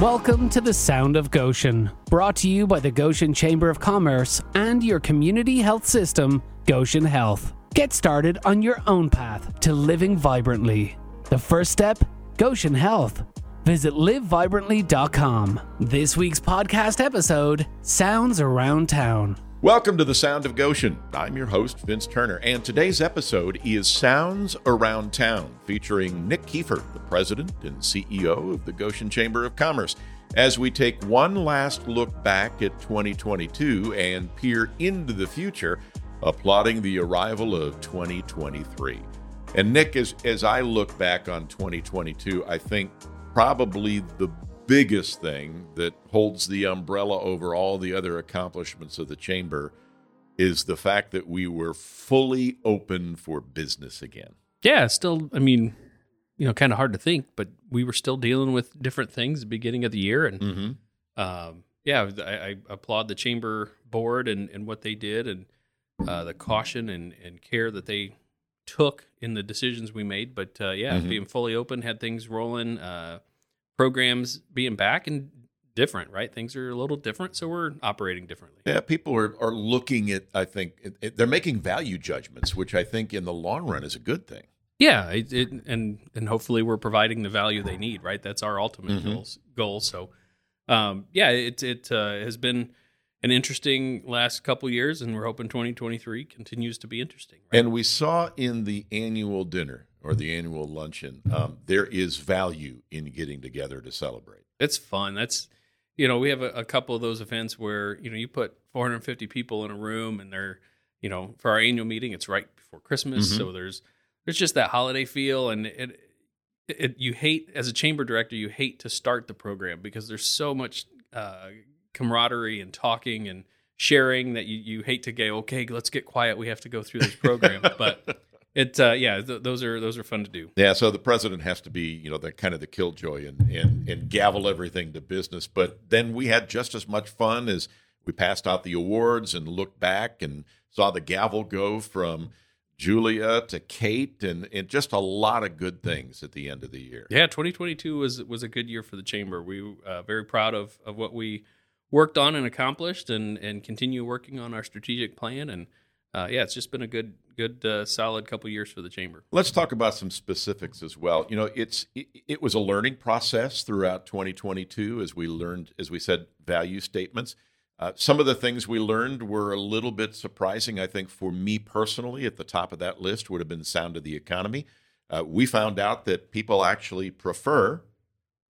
Welcome to the Sound of Goshen, brought to you by the Goshen Chamber of Commerce and your community health system, Goshen Health. Get started on your own path to living vibrantly. The first step Goshen Health. Visit livevibrantly.com. This week's podcast episode Sounds Around Town. Welcome to the Sound of Goshen. I'm your host, Vince Turner, and today's episode is Sounds Around Town, featuring Nick Kiefer, the president and CEO of the Goshen Chamber of Commerce, as we take one last look back at 2022 and peer into the future, applauding the arrival of 2023. And Nick, as, as I look back on 2022, I think probably the biggest thing that holds the umbrella over all the other accomplishments of the chamber is the fact that we were fully open for business again. Yeah, still, I mean, you know, kind of hard to think, but we were still dealing with different things at the beginning of the year. And Mm-hmm. um, yeah, I, I applaud the chamber board and, and what they did and uh, the caution and, and care that they took in the decisions we made. But uh, yeah, Mhm. being fully open, had things rolling, uh, programs being back and different, right? Things are a little different, so we're operating differently. Yeah, people are, are looking at, I think, it, it- they're making value judgments, which I think in the long run is a good thing. Yeah, it, it, and and hopefully we're providing the value they need, right? That's our ultimate Mhm. goals. Goal. So, um, yeah, it it uh, has been an interesting last couple years, and we're hoping 2023 continues to be interesting. Right? And we saw in the annual dinner or the annual luncheon, um, there is value in getting together to celebrate. it's fun. That's you know we have a, a couple of those events where you know you put 450 people in a room, and they're you know for our annual meeting, it's right before Christmas, Mhm. so there's there's just that holiday feel, and it, it you hate as a chamber director, you hate to start the program because there's so much uh, camaraderie and talking and sharing that you, you hate to go okay let's get quiet we have to go through this program but it uh, yeah th- those are those are fun to do Yeah, so the president has to be, you know, the kind of the killjoy and, and and gavel everything to business. But then we had just as much fun as we passed out the awards and looked back and saw the gavel go from Julia to Kate and, and just a lot of good things at the end of the year. Yeah, 2022 was was a good year for the chamber. We uh, very proud of of what we worked on and accomplished, and and continue working on our strategic plan. And uh, yeah, it's just been a good good uh, solid couple years for the chamber. Let's talk about some specifics as well. You know, it's it, it was a learning process throughout 2022 as we learned, as we said, value statements. Uh, some of the things we learned were a little bit surprising, I think, for me personally. At the top of that list would have been sound of the economy. Uh, we found out that people actually prefer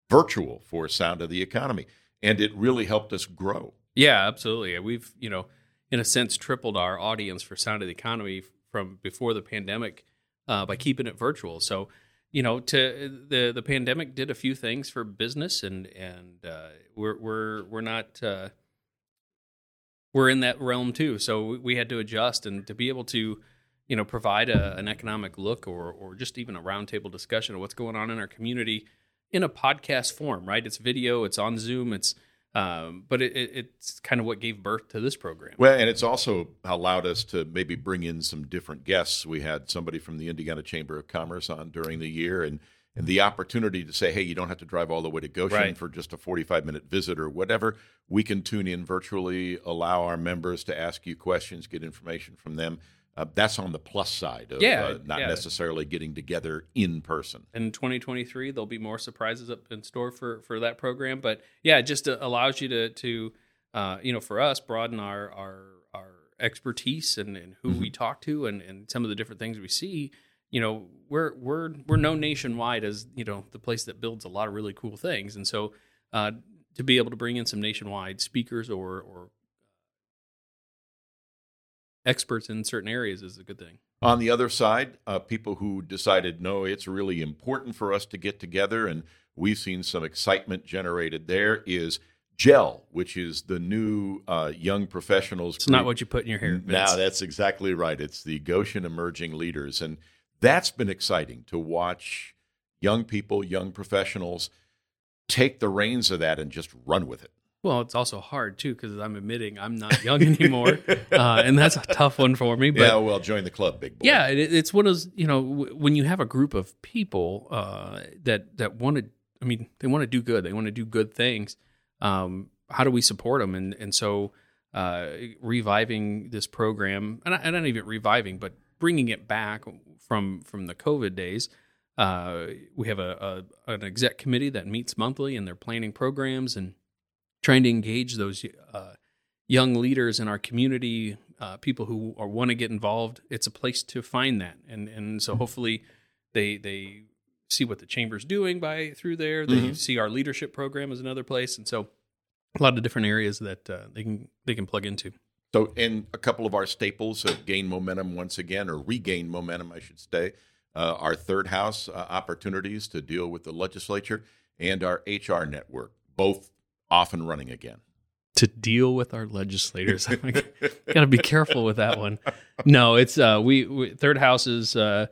virtual for sound of the economy, and it really helped us grow. Yeah, absolutely. We've you know in a sense tripled our audience for Sound of the Economy from before the pandemic uh, by keeping it virtual. So you know to the the pandemic did a few things for business and and uh, we're we're we're not uh, we're in that realm too so we- had to adjust and to be able to you know provide a, an economic look or or just even a roundtable discussion of what's going on in our community in a podcast form right it's video it's on zoom it's um, but it, it, it's kind of what gave birth to this program Well, and it's also allowed us to maybe bring in some different guests. We had somebody from the Indiana Chamber of Commerce on during the year, and and the opportunity to say, hey, you don't have to drive all the way to Goshen Right. for just a forty-five minute visit or whatever. We can tune in virtually, allow our members to ask you questions, get information from them. Uh, that's on the plus side of Yeah, uh, not yeah. necessarily getting together in person. in 2023 there'll be more surprises up in store for for that program but yeah it just uh, allows you to to uh, you know for us broaden our our our expertise and, and who we talk to and and some of the different things we see you know we're we're we're known nationwide as you know the place that builds a lot of really cool things and so uh, to be able to bring in some nationwide speakers or or experts in certain areas is a good thing On the other side, uh, people who decided, no, it's really important for us to get together, and we've seen some excitement generated there, is GEL, which is the new uh, young professionals. it's not what you put in your hair Now, that's exactly right. It's the Goshen Emerging Leaders. And that's been exciting to watch young people, young professionals take the reins of that and just run with it. Well, it's also hard too because I'm admitting I'm not young anymore, uh, and that's a tough one for me. But yeah, well, join the club, big boy. Yeah, it, it's one of those you know w- when you have a group of people uh, that that want to I mean, they want to do good. They want to do good things. Um, how do we support them? And and so uh, reviving this program, and, I, and not even reviving, but bringing it back from from the COVID days. Uh, we have a, a, an exec committee that meets monthly, and they're planning programs and trying to engage those uh, young leaders in our community, uh, people who want to get involved. It's a place to find that, and and so hopefully they they see what the chamber's doing by through there. They Mhm. see our leadership program as another place, and so a lot of different areas that uh, they can they can plug into. So, and a couple of our staples have gained momentum once again, or regained momentum, I should say. Uh, our third house uh, opportunities to deal with the legislature and our HR network, both off and running again. to deal with our legislators. i'm Got to be careful with that one. No, it's uh, we, we third house is uh,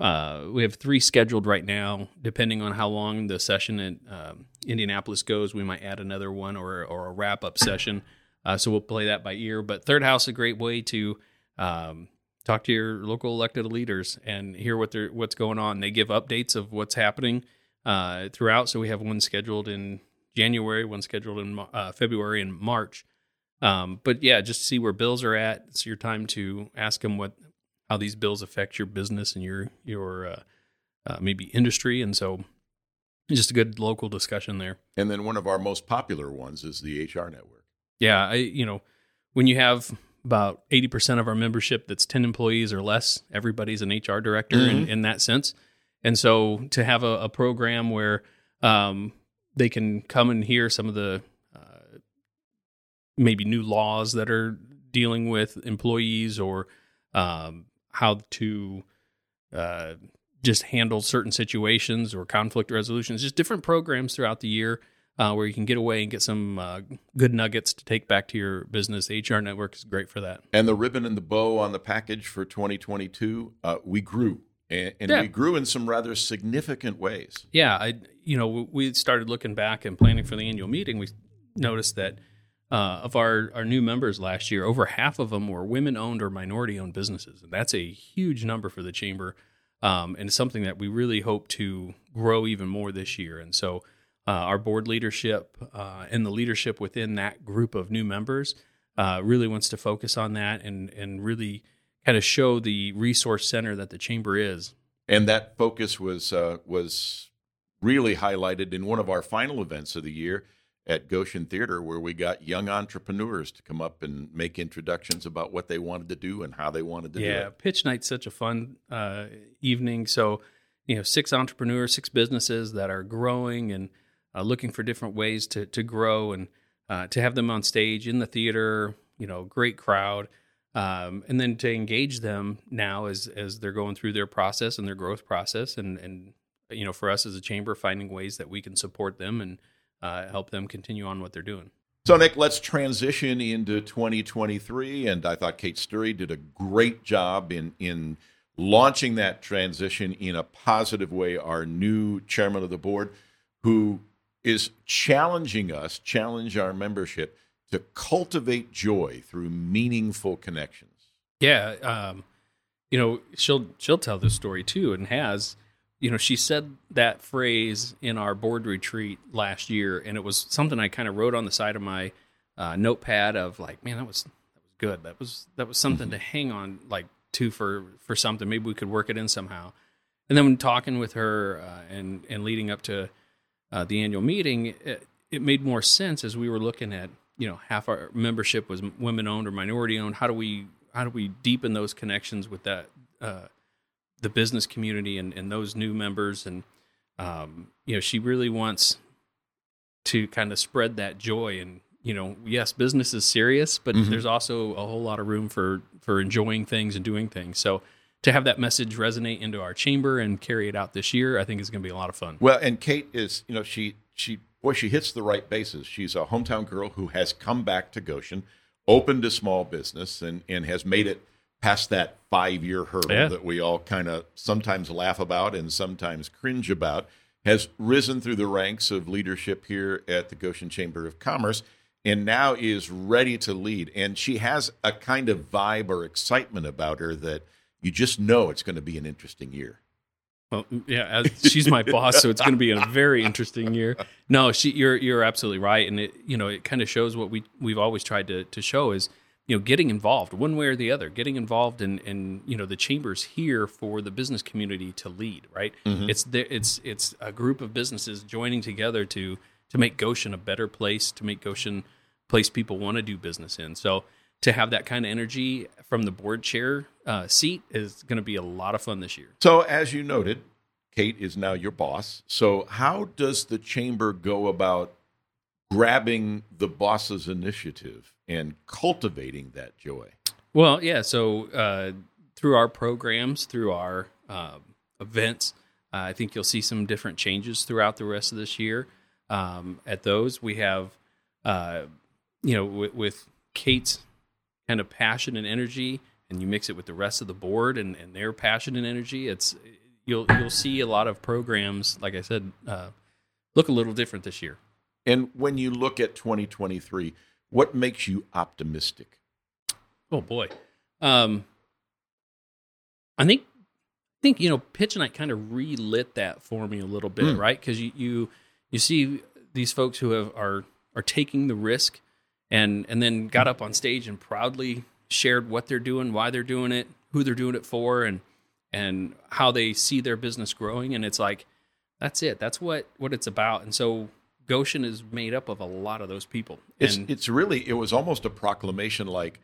uh, we have three scheduled right now. Depending on how long the session in um, Indianapolis goes, we might add another one or or a wrap up session. Uh, so we'll play that by ear. But third house is a great way to um, talk to your local elected leaders and hear what they're what's going on. They give updates of what's happening uh, throughout. So we have one scheduled in January, one scheduled in uh, February and March. Um, but yeah, just see where bills are at. It's your time to ask them what how these bills affect your business and your your uh, uh, maybe industry. And so, just a good local discussion there. And then one of our most popular ones is the HR network. Yeah, I you know when you have about eighty percent of our membership that's ten employees or less, everybody's an HR director in, in that sense. And so to have a, a program where um, they can come and hear some of the uh, maybe new laws that are dealing with employees or um, how to uh, just handle certain situations or conflict resolutions, just different programs throughout the year uh, where you can get away and get some uh, good nuggets to take back to your business. The HR network is great for that. And the ribbon and the bow on the package for 2022, uh, we grew. And, and Yeah. we grew in some rather significant ways. Yeah, I you know we started looking back and planning for the annual meeting. We noticed that uh, of our our new members last year, over half of them were women owned or minority owned businesses, and that's a huge number for the chamber, um, and it's something that we really hope to grow even more this year. And so, uh, our board leadership uh, and the leadership within that group of new members uh, really wants to focus on that and and really kind of show the resource center that the chamber is. And that focus was uh, was really highlighted in one of our final events of the year at Goshen Theater, where we got young entrepreneurs to come up and make introductions about what they wanted to do and how they wanted to do it. yeah, pitch night's such a fun uh, evening. So, you know, six entrepreneurs, six businesses that are growing and uh, looking for different ways to to grow, and uh, to have them on stage in the theater. You know, great crowd, um, and then to engage them now as as they're going through their process and their growth process, and and you know, for us as a chamber, finding ways that we can support them and uh, help them continue on what they're doing. So, Nick, let's transition into 2023. And I thought Kate Sturry did a great job in, in launching that transition in a positive way. Our new chairman of the board, who is challenging us, challenge our membership to cultivate joy through meaningful connections. Yeah, um, you know, she'll she'll tell this story too, and has. You know, she said that phrase in our board retreat last year, and it was something I kind of wrote on the side of my uh, notepad of like, man, that was that was good. That was that was something to hang on like to for for something. Maybe we could work it in somehow. And then when talking with her uh, and and leading up to uh, the annual meeting, it, it made more sense as we were looking at you know half our membership was women owned or minority owned. How do we how do we deepen those connections with that uh, the business community and, and those new members and um, you know she really wants to kind of spread that joy and you know yes business is serious but Mhm. there's also a whole lot of room for for enjoying things and doing things so to have that message resonate into our chamber and carry it out this year i think is going to be a lot of fun Well, and Kate is, you know, she she boy, she hits the right bases. She's a hometown girl who has come back to Goshen, opened a small business, and and has made it past that five year hurdle Yeah. that we all kind of sometimes laugh about and sometimes cringe about. Has risen through the ranks of leadership here at the Goshen Chamber of Commerce. And now is ready to lead. And she has a kind of vibe or excitement about her that you just know it's going to be an interesting year. Well, yeah, as, she's my boss, so it's going to be a very interesting year. No, she, you're you're absolutely right, and it you know it kind of shows what we we've always tried to to show is you know getting involved one way or the other, getting involved in in you know the chambers here for the business community to lead. Right, Mm-hmm. it's there, it's it's a group of businesses joining together to to make Goshen a better place, to make Goshen a place people want to do business in. So to have that kind of energy from the board chair uh, seat is going to be a lot of fun this year. So, as you noted, Kate is now your boss. So, how does the chamber go about grabbing the boss's initiative and cultivating that joy? Well, yeah. So uh, through our programs, through our um, events, uh, I think you'll see some different changes throughout the rest of this year. Um, at those, we have, uh, you know, with, with Kate's kind of passion and energy, and you mix it with the rest of the board and, and their passion and energy. It's you'll you'll see a lot of programs, like I said, uh, look a little different this year. And when you look at 2023, what makes you optimistic? Oh boy, um, I think I think you know pitch night kind of relit that for me a little bit, Mm. right? Because you you you see these folks who have are are taking the risk and and then got up on stage and proudly shared what they're doing, why they're doing it, who they're doing it for, and and how they see their business growing. And it's like that's it. That's what what it's about. And so Goshen is made up of a lot of those people. It's and it's really it was almost a proclamation like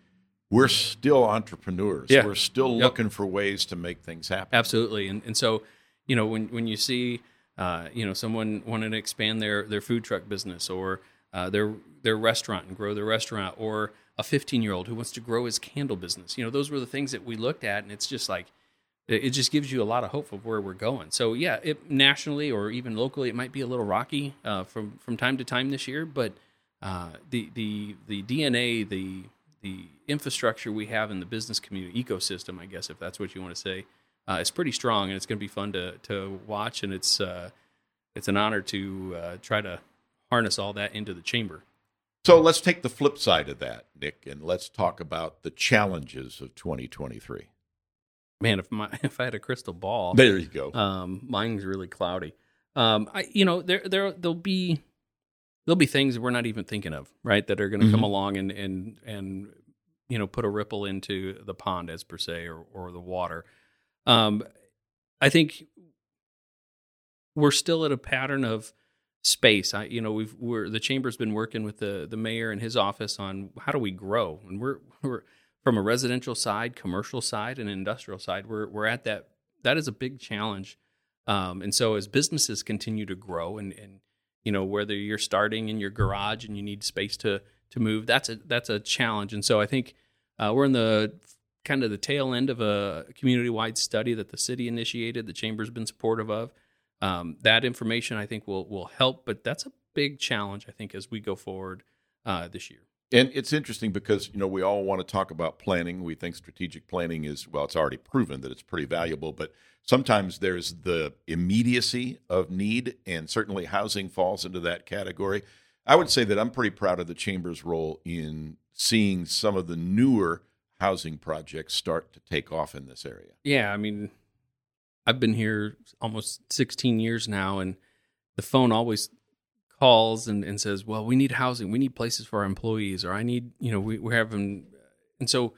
we're still entrepreneurs. Yeah. We're still Yep. looking for ways to make things happen. Absolutely, and and so you know when when you see uh, you know someone wanting to expand their their food truck business or uh, their their restaurant and grow their restaurant, or a 15 year old who wants to grow his candle business, you know those were the things that we looked at, and it's just like it just gives you a lot of hope of where we're going. So yeah, it, nationally or even locally, it might be a little rocky uh, from from time to time this year, but uh, the the the DNA, the the infrastructure we have in the business community ecosystem, I guess if that's what you want to say, uh, is pretty strong, and it's going to be fun to to watch, and it's uh, it's an honor to uh, try to harness all that into the chamber. So let's take the flip side of that, Nick, and let's talk about the challenges of 2023. Man, if my if I had a crystal ball, There you go. Um, mine's really cloudy. Um, I, you know, there, there, there'll be, there'll be things we're not even thinking of, right? That are going to come Mhm. along and, and, and, you know, put a ripple into the pond as per se, or, or the water. Um, I think we're still at a pattern of space. I, you know, we've, we're, the chamber's been working with the, the mayor and his office on how do we grow? And we're, we're, from a residential side, commercial side, and industrial side, we're, we're at that, that is a big challenge. Um, and so as businesses continue to grow and, and you know whether you're starting in your garage and you need space to to move, that's a that's a challenge. And so I think uh, we're in the kind of the tail end of a community wide study that the city initiated. The chamber's been supportive of. Um, that information I think will will help, but that's a big challenge I think as we go forward uh, this year. And it's interesting because, you know, we all want to talk about planning. We think strategic planning is, well, it's already proven that it's pretty valuable, but sometimes there's the immediacy of need, and certainly housing falls into that category. I would say that I'm pretty proud of the Chamber's role in seeing some of the newer housing projects start to take off in this area. Yeah, I mean, I've been here almost 16 years now, and the phone always calls and, and says, "Well, we need housing, we need places for our employees, or I need, you know, we, we're having." And so,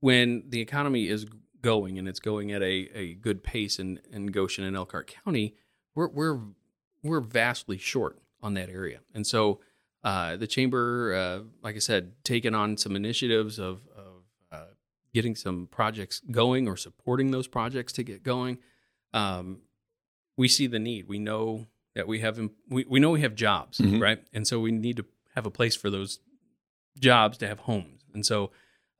when the economy is going and it's going at a, a good pace in, in Goshen and Elkhart County, we're we're we're vastly short on that area, and so uh, the chamber, uh, like I said, taking on some initiatives of, getting some projects going or supporting those projects to get going. Um, we see the need. We know that we have we, we know we have jobs, Mhm. right? And so we need to have a place for those jobs to have homes. And so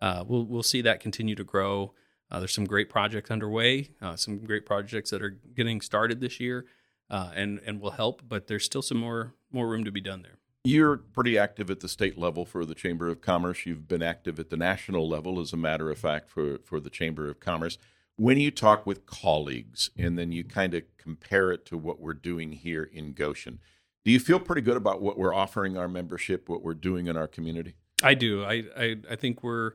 uh, we'll we'll see that continue to grow. Uh, there's some great projects underway, uh, some great projects that are getting started this year, uh, and and will help. But there's still some more more room to be done there. You're pretty active at the state level for the Chamber of Commerce. You've been active at the national level, as a matter of fact, for, for the Chamber of Commerce. When you talk with colleagues and then you kind of compare it to what we're doing here in Goshen, do you feel pretty good about what we're offering our membership, what we're doing in our community? I do. I, I I think we're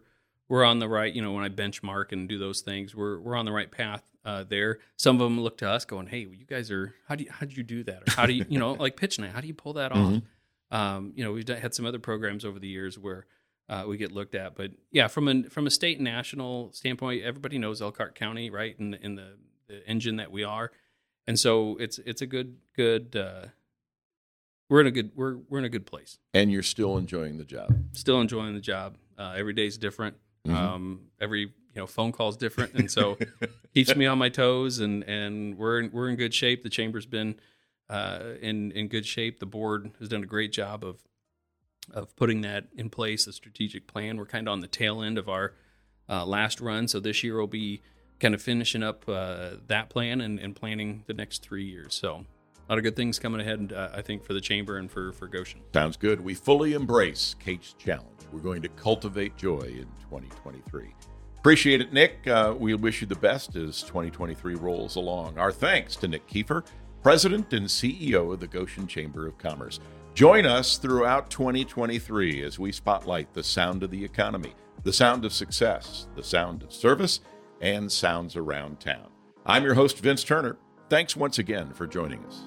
we're on the right. You know, when I benchmark and do those things, we're we're on the right path. uh, there. Some of them look to us, going, "Hey, you guys are how do you how do you do that? Or how do you you know like pitch night? How do you pull that off?" Um, you know, we've had some other programs over the years where uh, we get looked at, but yeah, from a from a state and national standpoint, everybody knows Elkhart County, right? And in, in the, the engine that we are, and so it's it's a good good. Uh, we're in a good we're we're in a good place. And you're still enjoying the job. Still enjoying the job. Uh, every day's different. Um, every you know phone call's different, and so keeps me on my toes. And and we're in, we're in good shape. The chamber's been uh, in in good shape. The board has done a great job of of putting that in place, a strategic plan. We're kind of on the tail end of our uh, last run, so this year will be kind of finishing up uh, that plan and, and planning the next three years. So a lot of good things coming ahead, uh, I think, for the chamber and for for Goshen. Sounds good. We fully embrace Kate's challenge. We're going to cultivate joy in 2023. Appreciate it, Nick. Uh, we wish you the best as 2023 rolls along. Our thanks to Nick Kiefer, President and CEO of the Goshen Chamber of Commerce. Join us throughout 2023 as we spotlight the sound of the economy, the sound of success, the sound of service, and sounds around town. I'm your host, Vince Turner. Thanks once again for joining us.